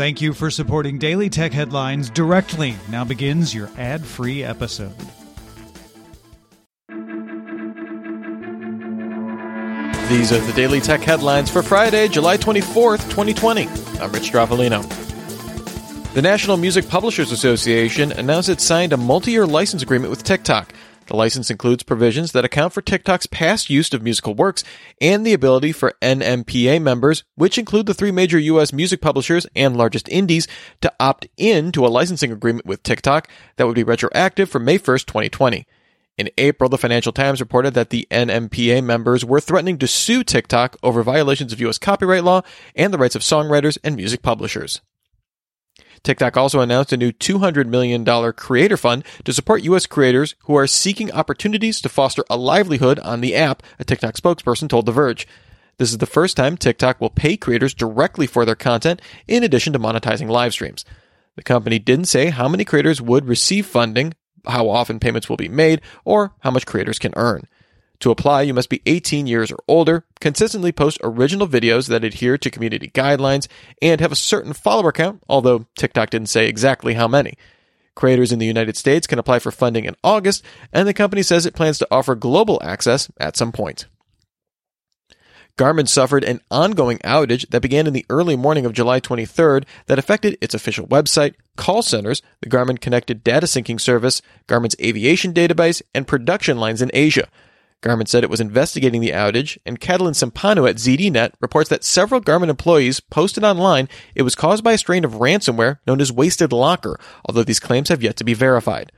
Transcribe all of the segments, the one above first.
Thank you for supporting Daily Tech Headlines directly. Now begins your ad free episode. These are the Daily Tech Headlines for Friday, July 24th, 2020. I'm Rich Stroffolino. The National Music Publishers Association announced it signed a multi year license agreement with TikTok. The license includes provisions that account for TikTok's past use of musical works and the ability for NMPA members, which include the three major US music publishers and largest indies, to opt in to a licensing agreement with TikTok that would be retroactive from May 1st, 2020. In April, the Financial Times reported that the NMPA members were threatening to sue TikTok over violations of US copyright law and the rights of songwriters and music publishers. TikTok also announced a new $200 million creator fund to support U.S. creators who are seeking opportunities to foster a livelihood on the app, a TikTok spokesperson told The Verge. This is the first time TikTok will pay creators directly for their content in addition to monetizing live streams. The company didn't say how many creators would receive funding, how often payments will be made, or how much creators can earn. To apply, you must be 18 years or older, consistently post original videos that adhere to community guidelines, and have a certain follower count, although TikTok didn't say exactly how many. Creators in the United States can apply for funding in August, and the company says it plans to offer global access at some point. Garmin suffered an ongoing outage that began in the early morning of July 23rd that affected its official website, call centers, the Garmin Connected Data Syncing Service, Garmin's aviation database, and production lines in Asia. Garmin said it was investigating the outage, and Catalin Cimpanu at ZDNet reports that several Garmin employees posted online it was caused by a strain of ransomware known as Wasted Locker, although these claims have yet to be verified.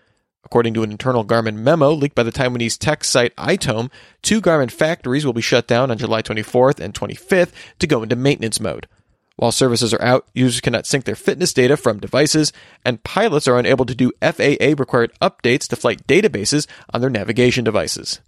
According to an internal Garmin memo leaked by the Taiwanese tech site iThome, two Garmin factories will be shut down on July 24th and 25th to go into maintenance mode. While services are out, users cannot sync their fitness data from devices, and pilots are unable to do FAA required updates to flight databases on their navigation devices.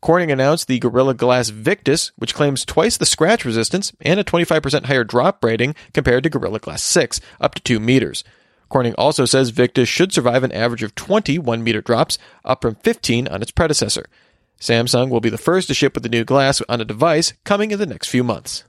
Corning announced the Gorilla Glass Victus, which claims twice the scratch resistance and a 25% higher drop rating compared to Gorilla Glass 6, up to 2 meters. Corning also says Victus should survive an average of 20 1 meter drops, up from 15 on its predecessor. Samsung will be the first to ship with the new glass on a device coming in the next few months.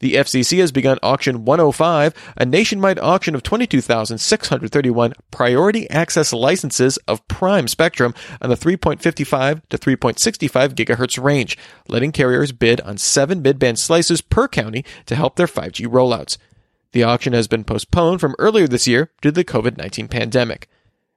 The FCC has begun Auction 105, a nationwide auction of 22,631 priority access licenses of prime spectrum on the 3.55 to 3.65 gigahertz range, letting carriers bid on seven mid-band slices per county to help their 5G rollouts. The auction has been postponed from earlier this year due to the COVID-19 pandemic.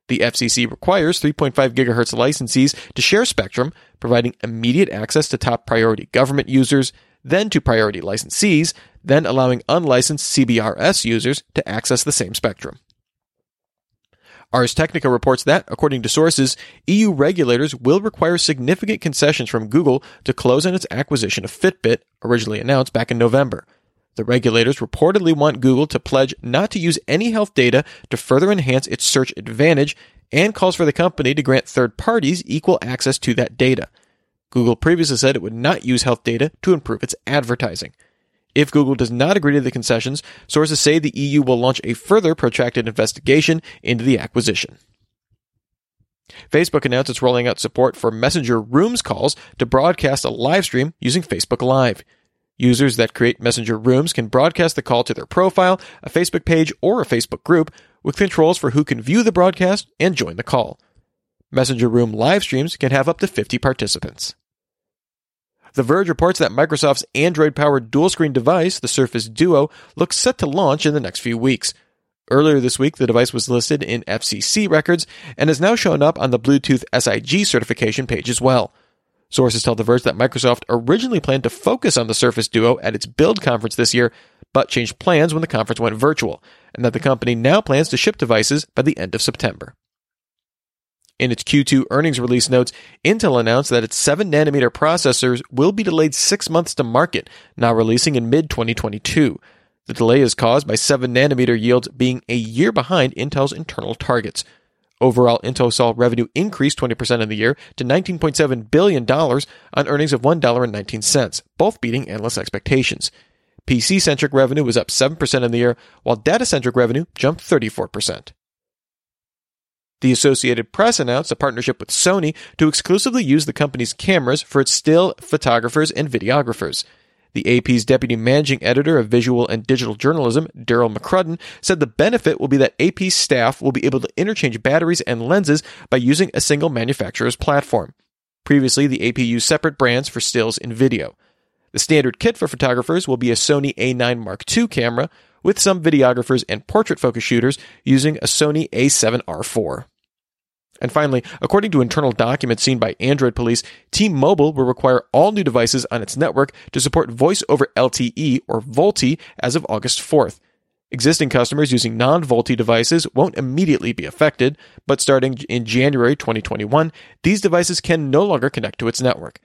The FCC requires 3.5 gigahertz licensees to share spectrum, providing immediate access to top priority government users, then to priority licensees, then allowing unlicensed CBRS users to access the same spectrum. Ars Technica reports that, according to sources, EU regulators will require significant concessions from Google to close on its acquisition of Fitbit, originally announced back in November. The regulators reportedly want Google to pledge not to use any health data to further enhance its search advantage and calls for the company to grant third parties equal access to that data. Google previously said it would not use health data to improve its advertising. If Google does not agree to the concessions, sources say the EU will launch a further protracted investigation into the acquisition. Facebook announced it's rolling out support for Messenger Rooms calls to broadcast a live stream using Facebook Live. Users that create Messenger Rooms can broadcast the call to their profile, a Facebook page, or a Facebook group with controls for who can view the broadcast and join the call. Messenger Room live streams can have up to 50 participants. The Verge reports that Microsoft's Android powered dual screen device, the Surface Duo, looks set to launch in the next few weeks. Earlier this week, the device was listed in FCC records and has now shown up on the Bluetooth SIG certification page as well. Sources tell The Verge that Microsoft originally planned to focus on the Surface Duo at its Build conference this year, but changed plans when the conference went virtual, and that the company now plans to ship devices by the end of September. In its Q2 earnings release notes, Intel announced that its 7 nanometer processors will be delayed six months to market, now releasing in mid 2022. The delay is caused by 7 nanometer yields being a year behind Intel's internal targets. Overall, Intel saw revenue increase 20% in the year to $19.7 billion on earnings of $1.19, both beating analyst expectations. PC centric revenue was up 7% in the year, while data centric revenue jumped 34%. The Associated Press announced a partnership with Sony to exclusively use the company's cameras for its still photographers and videographers. The AP's deputy managing editor of visual and digital journalism, Derl McCrudden, said the benefit will be that AP staff will be able to interchange batteries and lenses by using a single manufacturer's platform. Previously, the AP used separate brands for stills and video. The standard kit for photographers will be a Sony A9 Mark II camera, with some videographers and portrait focus shooters using a Sony A7R4. And finally, according to internal documents seen by Android Police, T-Mobile will require all new devices on its network to support voice over LTE or VoLTE as of August 4th. Existing customers using non-VoLTE devices won't immediately be affected, but starting in January 2021, these devices can no longer connect to its network.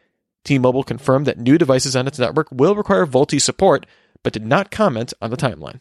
T-Mobile confirmed that new devices on its network will require VoLTE support, but did not comment on the timeline.